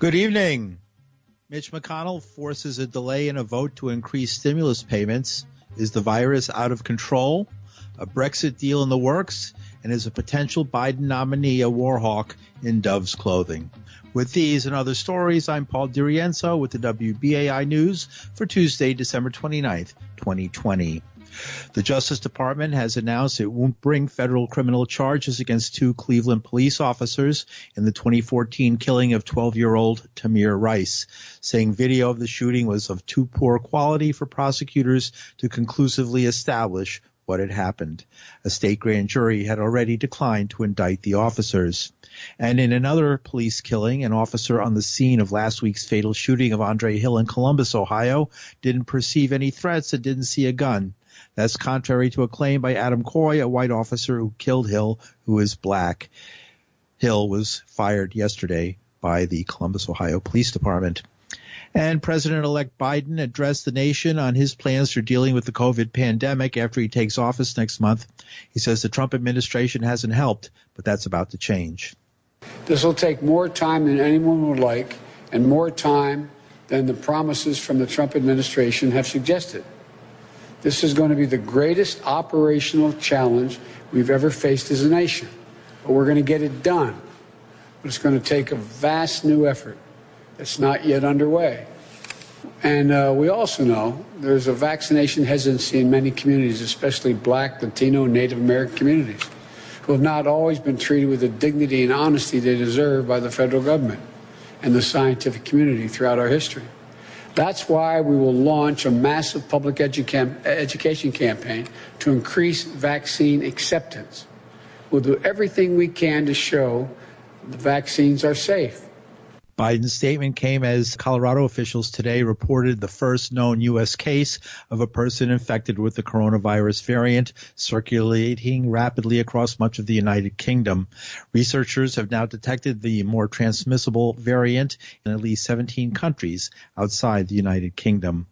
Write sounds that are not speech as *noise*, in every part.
Good evening. Mitch McConnell forces a delay in a vote to increase stimulus payments. Is the virus out of control? A Brexit deal in the works? And is a potential Biden nominee a war hawk in Dove's clothing? With these and other stories, I'm Paul DiRienzo with the WBAI News for Tuesday, December 29th, 2020. The Justice Department has announced it won't bring federal criminal charges against two Cleveland police officers in the 2014 killing of 12-year-old Tamir Rice, saying video of the shooting was of too poor quality for prosecutors to conclusively establish what had happened. A state grand jury had already declined to indict the officers. And in another police killing, an officer on the scene of last week's fatal shooting of Andre Hill in Columbus, Ohio, didn't perceive any threats and didn't see a gun. That's contrary to a claim by Adam Coy, a white officer who killed Hill, who is black. Hill was fired yesterday by the Columbus, Ohio Police Department. And President-elect Biden addressed the nation on his plans for dealing with the COVID pandemic after he takes office next month. He says the Trump administration hasn't helped, but that's about to change. This will take more time than anyone would like and more time than the promises from the Trump administration have suggested. This is going to be the greatest operational challenge we've ever faced as a nation. But we're going to get it done. But it's going to take a vast new effort that's not yet underway. And uh, we also know there's a vaccination hesitancy in many communities, especially black, Latino, Native American communities, who have not always been treated with the dignity and honesty they deserve by the federal government and the scientific community throughout our history. That's why we will launch a massive public educa- education campaign to increase vaccine acceptance. We'll do everything we can to show the vaccines are safe. Biden's statement came as Colorado officials today reported the first known U.S. case of a person infected with the coronavirus variant circulating rapidly across much of the United Kingdom. Researchers have now detected the more transmissible variant in at least 17 countries outside the United Kingdom.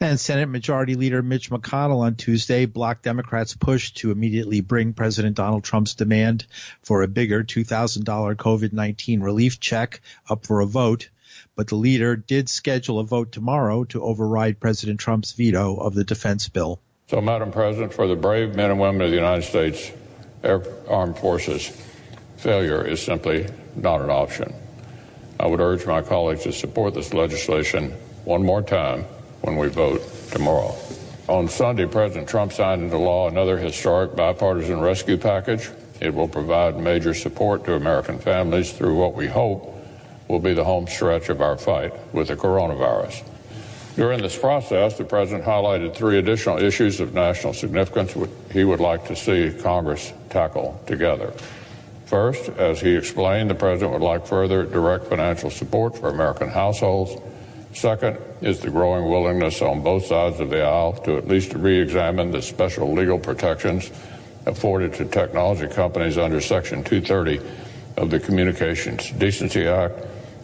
And Senate Majority Leader Mitch McConnell on Tuesday blocked Democrats' push to immediately bring President Donald Trump's demand for a bigger $2,000 COVID-19 relief check up for a vote, but the leader did schedule a vote tomorrow to override President Trump's veto of the defense bill. So, Madam President, for the brave men and women of the United States Air Armed Forces, failure is simply not an option. I would urge my colleagues to support this legislation one more time when we vote tomorrow. On Sunday, President Trump signed into law another historic bipartisan rescue package. It will provide major support to American families through what we hope will be the home stretch of our fight with the coronavirus. During this process, the President highlighted three additional issues of national significance he would like to see Congress tackle together. First, as he explained, the President would like further direct financial support for American households. Second is the growing willingness on both sides of the aisle to at least re examine the special legal protections afforded to technology companies under Section 230 of the Communications Decency Act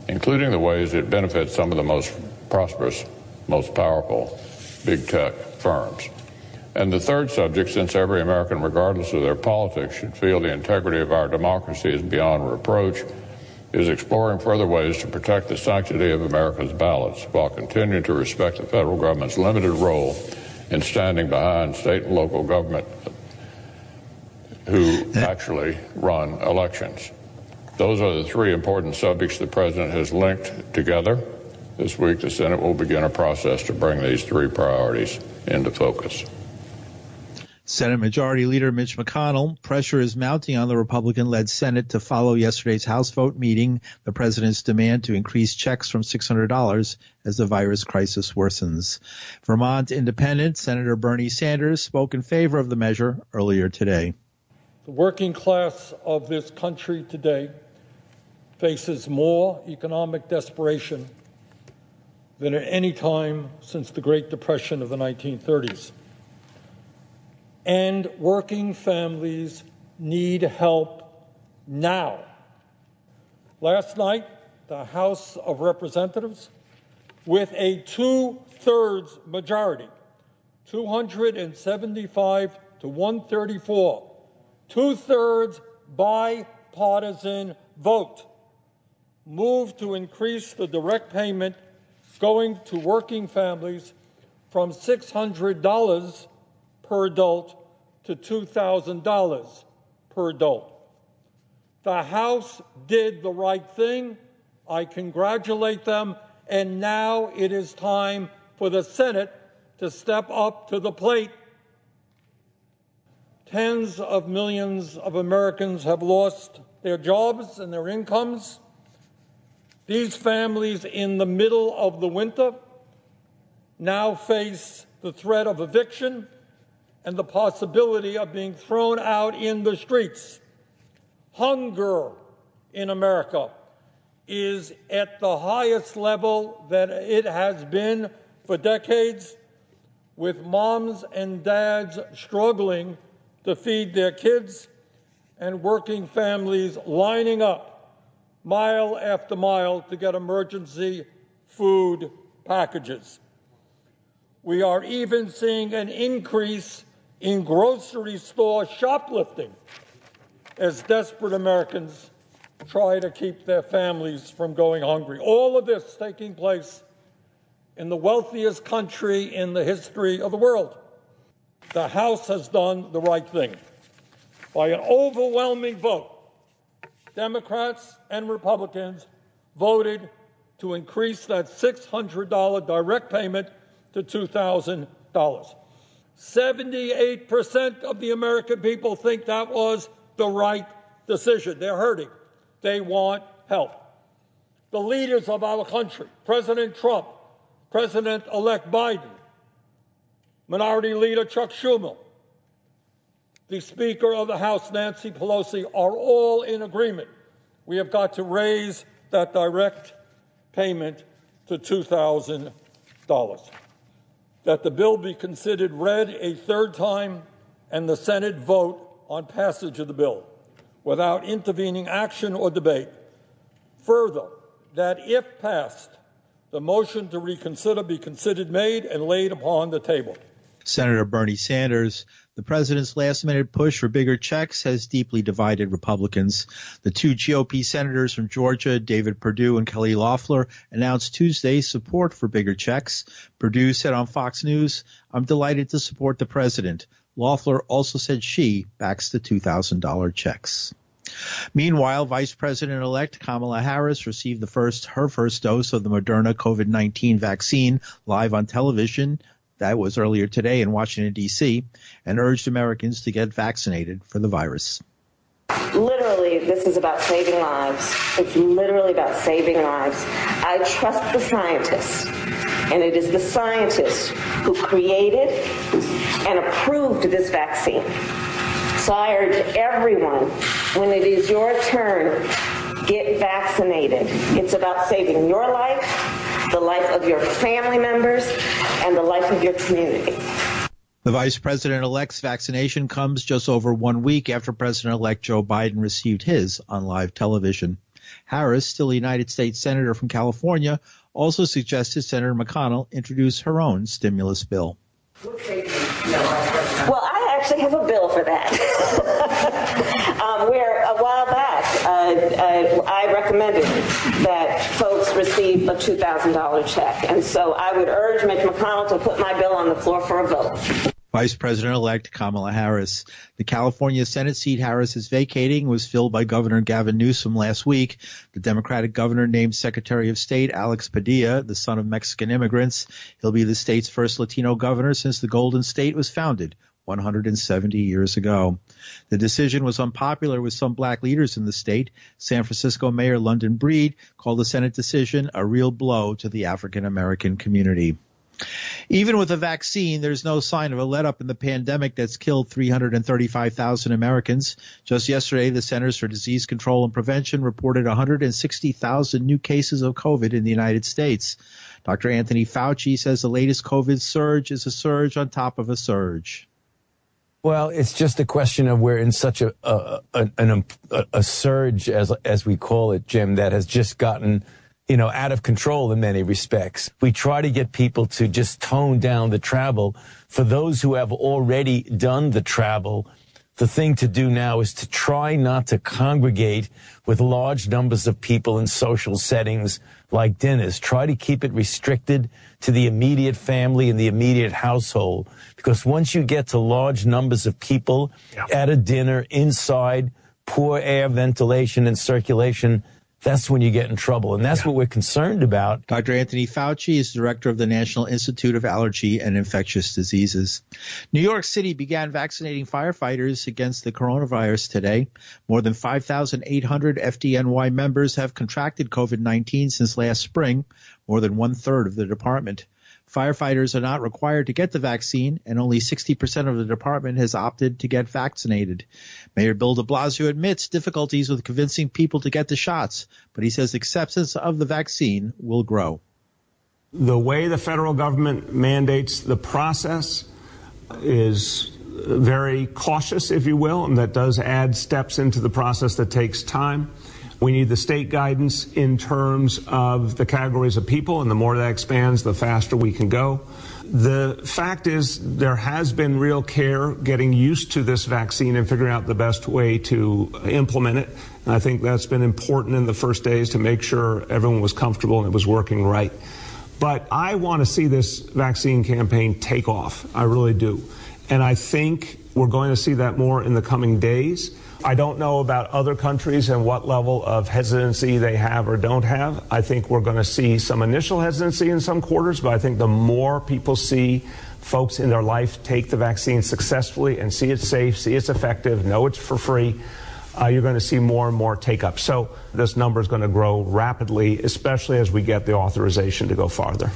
including the ways it benefits some of the most prosperous, most powerful big tech firms. And the third subject, since every American, regardless of their politics, should feel the integrity of our democracy is beyond reproach, is exploring further ways to protect the sanctity of America's ballots while continuing to respect the federal government's limited role in standing behind state and local government who actually run elections. Those are the three important subjects the President has linked together. This week, the Senate will begin a process to bring these three priorities into focus. Senate Majority Leader Mitch McConnell, pressure is mounting on the Republican-led Senate to follow yesterday's House vote meeting the president's demand to increase checks from $600 as the virus crisis worsens. Vermont Independent Senator Bernie Sanders spoke in favor of the measure earlier today. The working class of this country today faces more economic desperation than at any time since the Great Depression of the 1930s. And working families need help now. Last night, the House of Representatives, with a two thirds majority, 275 to 134, two thirds bipartisan vote, moved to increase the direct payment going to working families from $600 per adult to $2,000 per adult. The House did the right thing. I congratulate them. And now it is time for the Senate to step up to the plate. Tens of millions of Americans have lost their jobs and their incomes. These families in the middle of the winter now face the threat of eviction and the possibility of being thrown out in the streets. Hunger in America is at the highest level that it has been for decades, with moms and dads struggling to feed their kids and working families lining up mile after mile to get emergency food packages. We are even seeing an increase in grocery store shoplifting as desperate Americans try to keep their families from going hungry. All of this taking place in the wealthiest country in the history of the world. The House has done the right thing. By an overwhelming vote, Democrats and Republicans voted to increase that $600 direct payment to $2,000. 78% of the American people think that was the right decision. They're hurting. They want help. The leaders of our country, President Trump, President elect Biden, Minority Leader Chuck Schumer, the Speaker of the House, Nancy Pelosi, are all in agreement. We have got to raise that direct payment to $2,000. That the bill be considered read a third time and the Senate vote on passage of the bill without intervening action or debate. Further, that if passed, the motion to reconsider be considered made and laid upon the table. Senator Bernie Sanders, the president's last minute push for bigger checks has deeply divided Republicans. The two GOP senators from Georgia, David Perdue and Kelly Loeffler, announced Tuesday support for bigger checks. Perdue said on Fox News, I'm delighted to support the president. Loeffler also said she backs the $2,000 checks. Meanwhile, Vice President-elect Kamala Harris received the first her first dose of the Moderna COVID-19 vaccine live on television. That was earlier today in Washington D.C. and urged Americans to get vaccinated for the virus. Literally, this is about saving lives. It's literally about saving lives. I trust the scientists, and it is the scientists who created and approved this vaccine. So I urge everyone, when it is your turn, get vaccinated. It's about saving your life, the life of your family members, and the life of your community. The vice president elect's vaccination comes just over one week after President elect Joe Biden received his on live television. Harris, still a United States Senator from California, also suggested Senator McConnell introduce her own stimulus bill. Well, I actually have a bill for that. *laughs* um, where a while back, uh, uh, I recommended that folks receive a $2,000 check. And so I would urge Mitch McConnell to put my bill on the floor for a vote. Vice President-elect Kamala Harris. The California Senate seat Harris is vacating was filled by Governor Gavin Newsom last week. The Democratic governor named Secretary of State Alex Padilla, the son of Mexican immigrants. He'll be the state's first Latino governor since the Golden State was founded 170 years ago. The decision was unpopular with some black leaders in the state. San Francisco Mayor London Breed called the Senate decision a real blow to the African American community. Even with a vaccine, there's no sign of a let up in the pandemic that's killed 335,000 Americans. Just yesterday, the Centers for Disease Control and Prevention reported 160,000 new cases of COVID in the United States. Dr. Anthony Fauci says the latest COVID surge is a surge on top of a surge. Well, it's just a question of we're in such a a, a, um, a, a surge, as as we call it, Jim, that has just gotten you know, out of control in many respects. We try to get people to just tone down the travel. For those who have already done the travel, the thing to do now is to try not to congregate with large numbers of people in social settings like dinners. Try to keep it restricted to the immediate family and the immediate household. Because once you get to large numbers of people yeah. at a dinner inside, poor air ventilation and circulation, that's when you get in trouble. And that's yeah. what we're concerned about. Dr. Anthony Fauci is director of the National Institute of Allergy and Infectious Diseases. New York City began vaccinating firefighters against the coronavirus today. More than 5,800 FDNY members have contracted COVID-19 since last spring, more than one third of the department. Firefighters are not required to get the vaccine, and only 60% of the department has opted to get vaccinated. Mayor Bill de Blasio admits difficulties with convincing people to get the shots, but he says acceptance of the vaccine will grow. The way the federal government mandates the process is very cautious, if you will, and that does add steps into the process that takes time. We need the state guidance in terms of the categories of people, and the more that expands, the faster we can go. The fact is, there has been real care getting used to this vaccine and figuring out the best way to implement it. And I think that's been important in the first days to make sure everyone was comfortable and it was working right. But I want to see this vaccine campaign take off. I really do. And I think we're going to see that more in the coming days. I don't know about other countries and what level of hesitancy they have or don't have. I think we're going to see some initial hesitancy in some quarters, but I think the more people see folks in their life take the vaccine successfully and see it's safe, see it's effective, know it's for free, uh, you're going to see more and more take up. So this number is going to grow rapidly, especially as we get the authorization to go farther.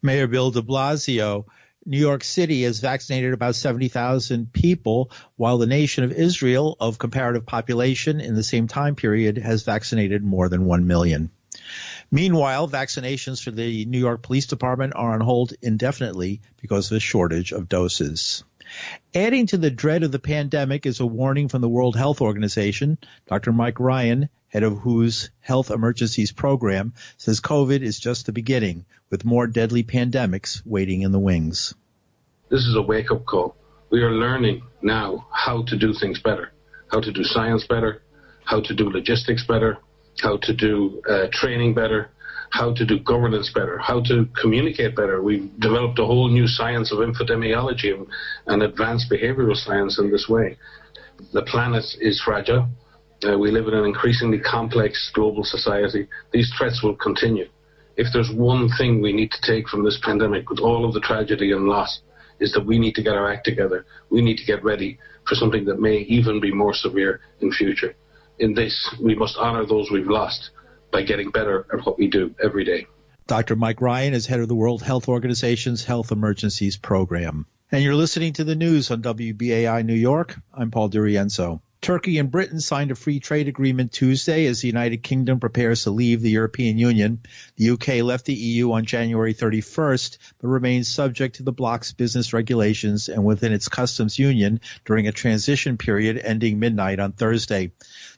Mayor Bill de Blasio New York City has vaccinated about 70,000 people, while the nation of Israel, of comparative population in the same time period, has vaccinated more than 1 million. Meanwhile, vaccinations for the New York Police Department are on hold indefinitely because of a shortage of doses. Adding to the dread of the pandemic is a warning from the World Health Organization. Dr. Mike Ryan, head of WHO's Health Emergencies Program, says COVID is just the beginning, with more deadly pandemics waiting in the wings. This is a wake up call. We are learning now how to do things better, how to do science better, how to do logistics better, how to do uh, training better, how to do governance better, how to communicate better. We've developed a whole new science of epidemiology and, and advanced behavioral science in this way. The planet is fragile. Uh, we live in an increasingly complex global society. These threats will continue. If there's one thing we need to take from this pandemic, with all of the tragedy and loss, is that we need to get our act together. We need to get ready for something that may even be more severe in future. In this, we must honour those we've lost by getting better at what we do every day. Dr. Mike Ryan is head of the World Health Organization's Health Emergencies Program. And you're listening to the news on WBAI New York. I'm Paul DiRienzo. Turkey and Britain signed a free trade agreement Tuesday as the United Kingdom prepares to leave the European Union. The UK left the EU on January 31st, but remains subject to the bloc's business regulations and within its customs union during a transition period ending midnight on Thursday.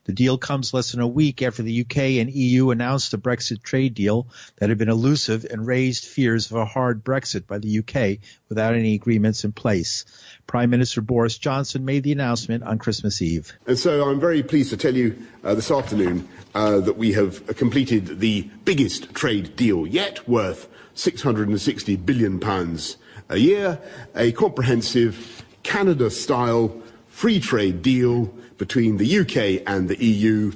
The deal comes less than a week after the UK and EU announced a Brexit trade deal that had been elusive and raised fears of a hard Brexit by the UK without any agreements in place. Prime Minister Boris Johnson made the announcement on Christmas Eve. And so I'm very pleased to tell you uh, this afternoon uh, that we have completed the biggest trade deal yet, worth 660 billion pounds a year, a comprehensive Canada-style free trade deal between the UK and the EU,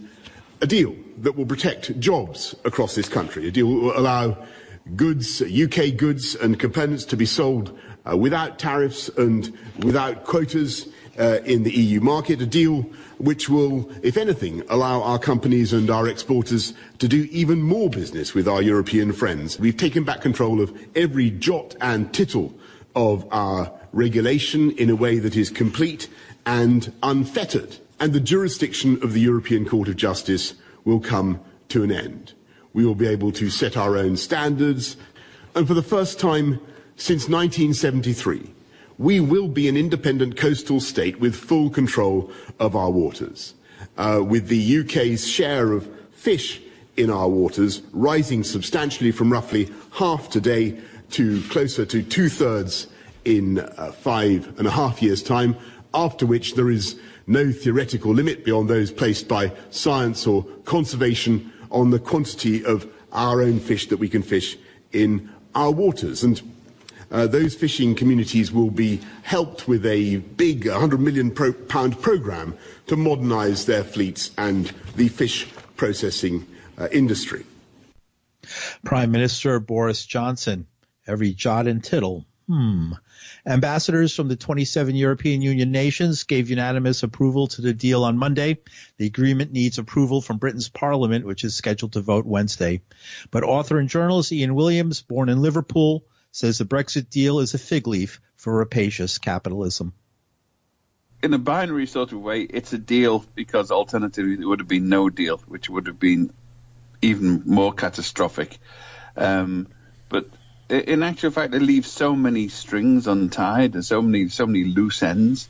a deal that will protect jobs across this country, a deal that will allow goods, UK goods and components to be sold uh, without tariffs and without quotas uh, in the EU market, a deal which will, if anything, allow our companies and our exporters to do even more business with our European friends. We've taken back control of every jot and tittle of our regulation in a way that is complete and unfettered. And the jurisdiction of the European Court of Justice will come to an end. We will be able to set our own standards, and for the first time since 1973, we will be an independent coastal state with full control of our waters. Uh, with the UK's share of fish in our waters rising substantially from roughly half today to closer to two thirds in uh, five and a half years' time, after which there is no theoretical limit beyond those placed by science or conservation on the quantity of our own fish that we can fish in our waters. And uh, those fishing communities will be helped with a big 100 million pro- pound programme to modernise their fleets and the fish processing uh, industry. Prime Minister Boris Johnson, every jot and tittle. Hmm. Ambassadors from the 27 European Union nations gave unanimous approval to the deal on Monday. The agreement needs approval from Britain's parliament, which is scheduled to vote Wednesday. But author and journalist Ian Williams, born in Liverpool, says the Brexit deal is a fig leaf for rapacious capitalism. In a binary sort of way, it's a deal because alternatively it would have been no deal, which would have been even more catastrophic. Um, but in actual fact, it leaves so many strings untied and so many so many loose ends.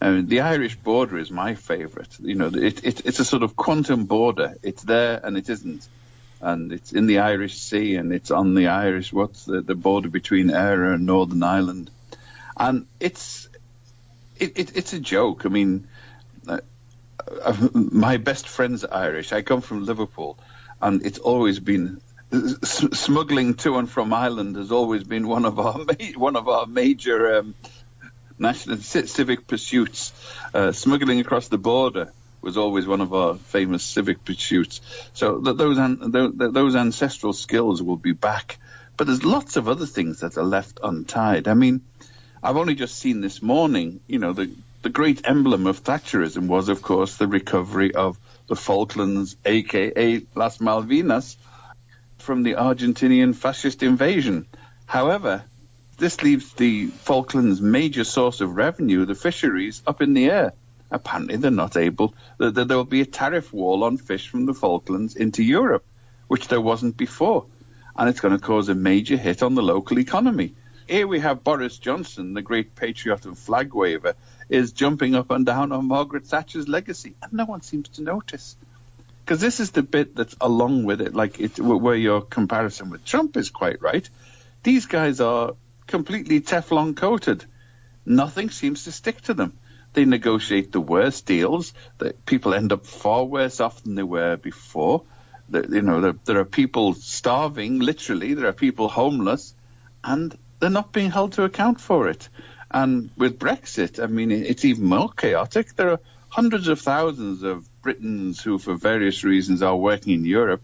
The Irish border is my favourite. You know, it, it, it's a sort of quantum border. It's there and it isn't and it's in the Irish Sea, and it's on the Irish what's the, the border between Eire and Northern Ireland, and it's it, it, it's a joke. I mean, uh, uh, my best friend's Irish. I come from Liverpool, and it's always been smuggling to and from Ireland has always been one of our *laughs* ma- one of our major um, national civic pursuits. Uh, smuggling across the border was always one of our famous civic pursuits. So that those an, those ancestral skills will be back. But there's lots of other things that are left untied. I mean, I've only just seen this morning, you know, the the great emblem of Thatcherism was, of course, the recovery of the Falklands, aka Las Malvinas, from the Argentinian fascist invasion. However, this leaves the Falklands' major source of revenue, the fisheries, up in the air apparently they're not able, that there will be a tariff wall on fish from the Falklands into Europe, which there wasn't before. And it's going to cause a major hit on the local economy. Here we have Boris Johnson, the great patriot and flag waver, is jumping up and down on Margaret Thatcher's legacy, and no one seems to notice. Because this is the bit that's along with it, like it, where your comparison with Trump is quite right. These guys are completely Teflon coated. Nothing seems to stick to them. They negotiate the worst deals. That people end up far worse off than they were before. That, you know, there are people starving, literally. There are people homeless, and they're not being held to account for it. And with Brexit, I mean, it's even more chaotic. There are hundreds of thousands of Britons who, for various reasons, are working in Europe.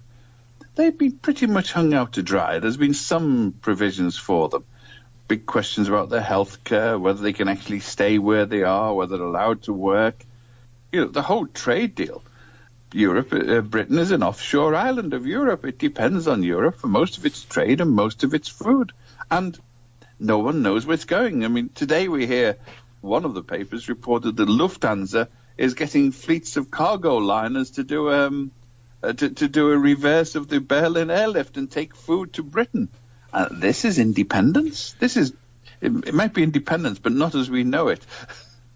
They've been pretty much hung out to dry. There's been some provisions for them big questions about their health care, whether they can actually stay where they are, whether they're allowed to work. You know, the whole trade deal. Europe, uh, Britain is an offshore island of Europe. It depends on Europe for most of its trade and most of its food. And no one knows where it's going. I mean, today we hear one of the papers reported that Lufthansa is getting fleets of cargo liners to do um, uh, to, to do a reverse of the Berlin airlift and take food to Britain. Uh, this is independence. This is it, it, might be independence, but not as we know it.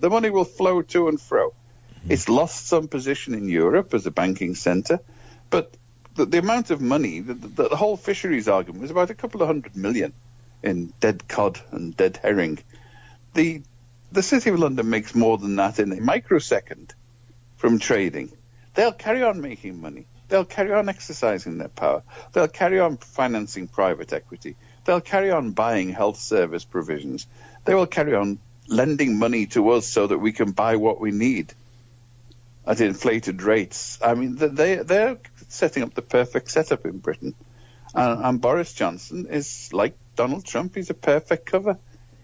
The money will flow to and fro. Mm-hmm. It's lost some position in Europe as a banking centre, but the, the, amount of money, the, the, the whole fisheries argument was about a couple of hundred million in dead cod and dead herring. The the city of London makes more than that in a microsecond from trading. They'll carry on making money. They'll carry on exercising their power. They'll carry on financing private equity. They'll carry on buying health service provisions. They will carry on lending money to us so that we can buy what we need at inflated rates. I mean, they, they're setting up the perfect setup in Britain. And, and Boris Johnson is like Donald Trump. He's a perfect cover.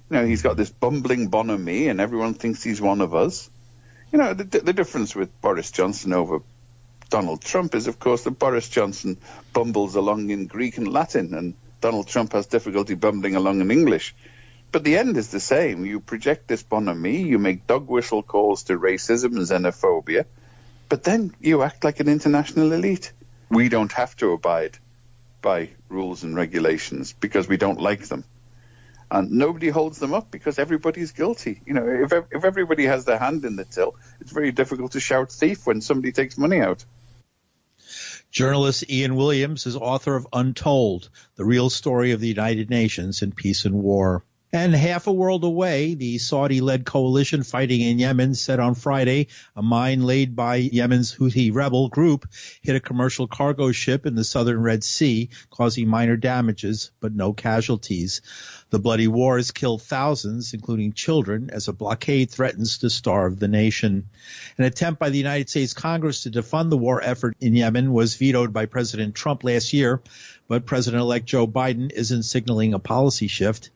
You know, he's got this bumbling bonhomie and everyone thinks he's one of us. You know, the, the difference with Boris Johnson over Donald Trump is, of course, that Boris Johnson bumbles along in Greek and Latin, and Donald Trump has difficulty bumbling along in English. But the end is the same. You project this bonhomie, you make dog whistle calls to racism and xenophobia, but then you act like an international elite. We don't have to abide by rules and regulations because we don't like them. And nobody holds them up because everybody's guilty. You know, if, if everybody has their hand in the till, it's very difficult to shout thief when somebody takes money out. Journalist Ian Williams is author of Untold, the real story of the United Nations in peace and war. And half a world away, the Saudi led coalition fighting in Yemen said on Friday a mine laid by Yemen's Houthi rebel group hit a commercial cargo ship in the southern Red Sea, causing minor damages but no casualties. The bloody war has killed thousands, including children, as a blockade threatens to starve the nation. An attempt by the United States Congress to defund the war effort in Yemen was vetoed by President Trump last year, but President-elect Joe Biden isn't signaling a policy shift.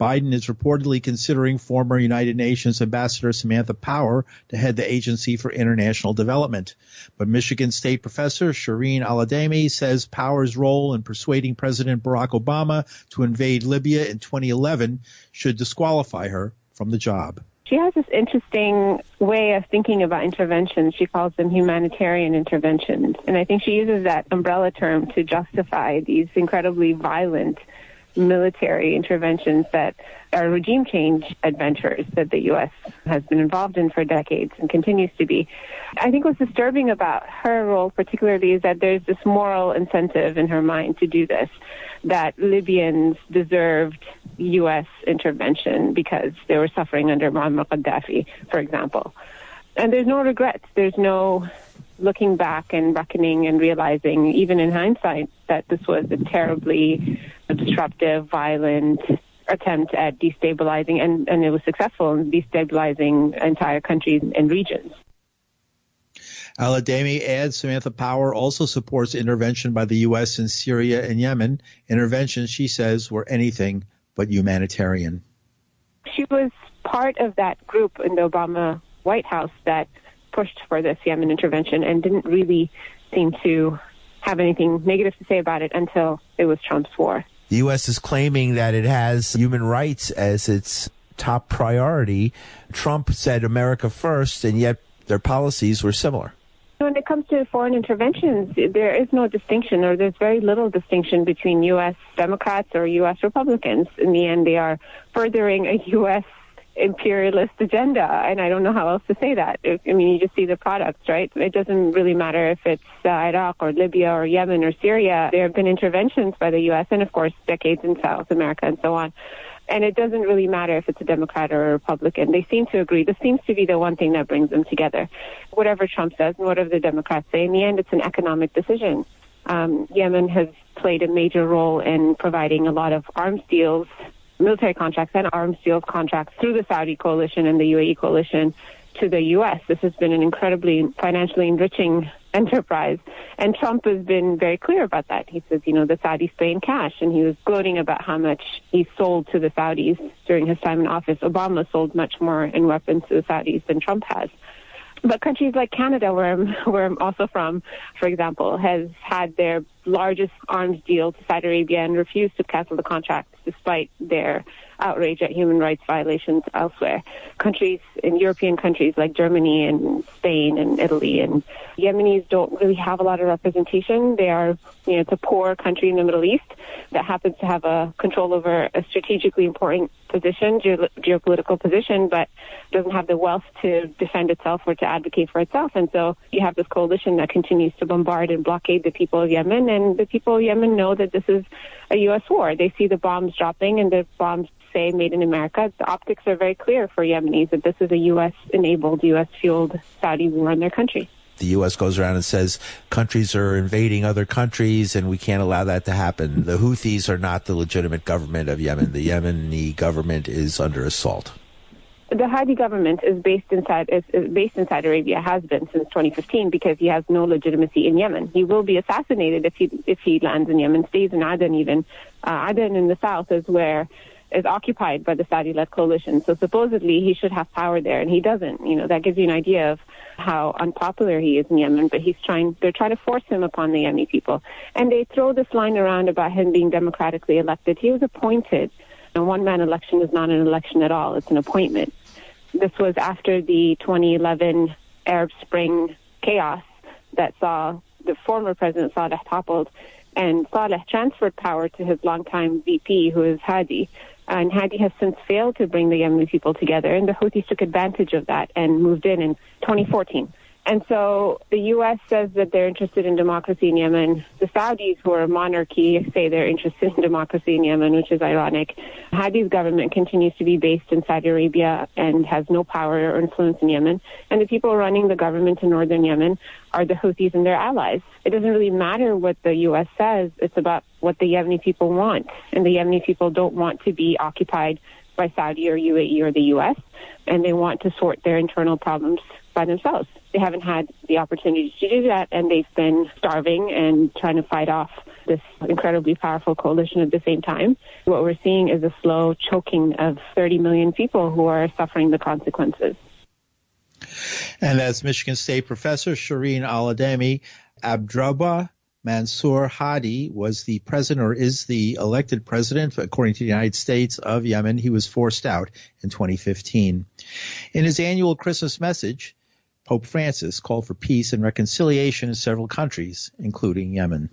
Biden is reportedly considering former United Nations Ambassador Samantha Power to head the Agency for International Development. But Michigan State professor Shireen Al-Adeimi says Power's role in persuading President Barack Obama to invade Libya in 2011 should disqualify her from the job. She has this interesting way of thinking about interventions. She calls them humanitarian interventions. And I think she uses that umbrella term to justify these incredibly violent military interventions that are regime change adventures that the U.S. has been involved in for decades and continues to be. I think what's disturbing about her role particularly is that there's this moral incentive in her mind to do this, that Libyans deserved U.S. intervention because they were suffering under Muammar Gaddafi, for example. And there's no regrets. There's no looking back and reckoning and realizing, even in hindsight, that this was a terribly disruptive, violent attempt at destabilizing, and, and it was successful in destabilizing entire countries and regions. Al-Adeimi adds Samantha Power also supports intervention by the U.S. in Syria and Yemen. Interventions, she says, were anything but humanitarian. She was part of that group in the Obama White House that pushed for this Yemen intervention and didn't really seem to have anything negative to say about it until it was Trump's war. The U.S. is claiming that it has human rights as its top priority. Trump said America first, and yet their policies were similar. When it comes to foreign interventions, there is no distinction, or there's very little distinction between U.S. Democrats or U.S. Republicans. In the end, they are furthering a U.S imperialist agenda, and I don't know how else to say that. I mean, you just see the products, right? It doesn't really matter if it's uh, Iraq or Libya or Yemen or Syria. There have been interventions by the U.S. and, of course, decades in South America and so on. And it doesn't really matter if it's a Democrat or a Republican. They seem to agree. This seems to be the one thing that brings them together. Whatever Trump says and whatever the Democrats say, in the end, it's an economic decision. Um, Yemen has played a major role in providing a lot of arms deals military contracts and arms deals contracts through the Saudi coalition and the UAE coalition to the U.S. This has been an incredibly financially enriching *laughs* enterprise. And Trump has been very clear about that. He says, you know, the Saudis pay in cash. And he was gloating about how much he sold to the Saudis during his time in office. Obama sold much more in weapons to the Saudis than Trump has. But countries like Canada, where I'm, *laughs* where I'm also from, for example, has had their largest arms deal to Saudi Arabia and refused to cancel the contract despite their outrage at human rights violations elsewhere. Countries in European countries like Germany and Spain and Italy and Yemenis don't really have a lot of representation. They are, you know, it's a poor country in the Middle East that happens to have a control over a strategically important position, ge- geopolitical position, but doesn't have the wealth to defend itself or to advocate for itself. And so you have this coalition that continues to bombard and blockade the people of Yemen, and the people of Yemen know that this is a U.S. war. They see the bombs dropping and the bombs say made in America. The optics are very clear for Yemenis that this is a U.S. enabled, U.S. fueled Saudi war in their country. The U.S. goes around and says countries are invading other countries and we can't allow that to happen. The Houthis are not the legitimate government of Yemen. The Yemeni government is under assault the Hadi government is based inside is, is, based in Saudi Arabia has been since 2015 because he has no legitimacy in Yemen. He will be assassinated if he if he lands in Yemen, stays in Aden even. Uh, Aden in the south is where is occupied by the Saudi-led coalition. So supposedly he should have power there, and he doesn't. You know that gives you an idea of how unpopular he is in Yemen. But he's trying; they're trying to force him upon the Yemeni people, and they throw this line around about him being democratically elected. He was appointed. A one-man election is not an election at all; it's an appointment. This was after the 2011 Arab Spring chaos that saw the former president Saleh toppled, and Saleh transferred power to his longtime VP, who is Hadi. And Hadi has since failed to bring the Yemeni people together, and the Houthis took advantage of that and moved in in 2014 And so the U.S. says that they're interested in democracy in Yemen. The Saudis, who are a monarchy, say they're interested in democracy in Yemen, which is ironic. Hadi's government continues to be based in Saudi Arabia and has no power or influence in Yemen. And the people running the government in northern Yemen are the Houthis and their allies. It doesn't really matter what the U.S. says. It's about what the Yemeni people want. And the Yemeni people don't want to be occupied by Saudi or UAE or the U.S. And they want to sort their internal problems by themselves. They haven't had the opportunity to do that, and they've been starving and trying to fight off this incredibly powerful coalition at the same time. What we're seeing is a slow choking of 30 million people who are suffering the consequences. And as Michigan State professor Shireen Al-Adeimi, Abdrabbuh Mansour Hadi was the president or is the elected president, according to the United States, of Yemen. He was forced out in 2015. In his annual Christmas message, Pope Francis called for peace and reconciliation in several countries, including Yemen.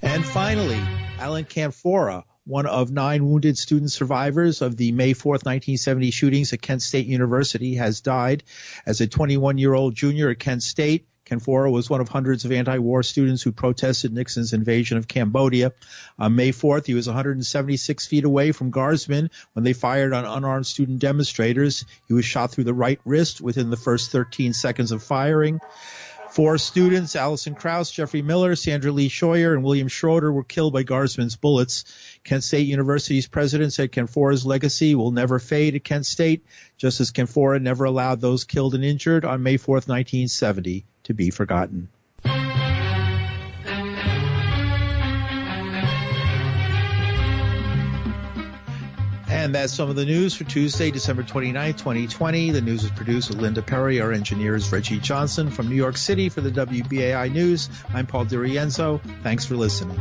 And finally, Alan Canfora, one of nine wounded student survivors of the May 4, 1970 shootings at Kent State University, has died as a 21 year old junior at Kent State. Canfora was one of hundreds of anti-war students who protested Nixon's invasion of Cambodia. On May 4th, he was 176 feet away from Guardsmen when they fired on unarmed student demonstrators. He was shot through the right wrist within the first 13 seconds of firing. Four students, Allison Krause, Jeffrey Miller, Sandra Lee Scheuer, and William Schroeder, were killed by Guardsmen's bullets. Kent State University's president said Canfora's legacy will never fade at Kent State, just as Canfora never allowed those killed and injured on May 4th, 1970 to be forgotten. And that's some of the news for Tuesday, December 29, 2020. The news is produced with Linda Perry. Our engineer is Reggie Johnson from New York City for the WBAI News. I'm Paul DiRienzo. Thanks for listening.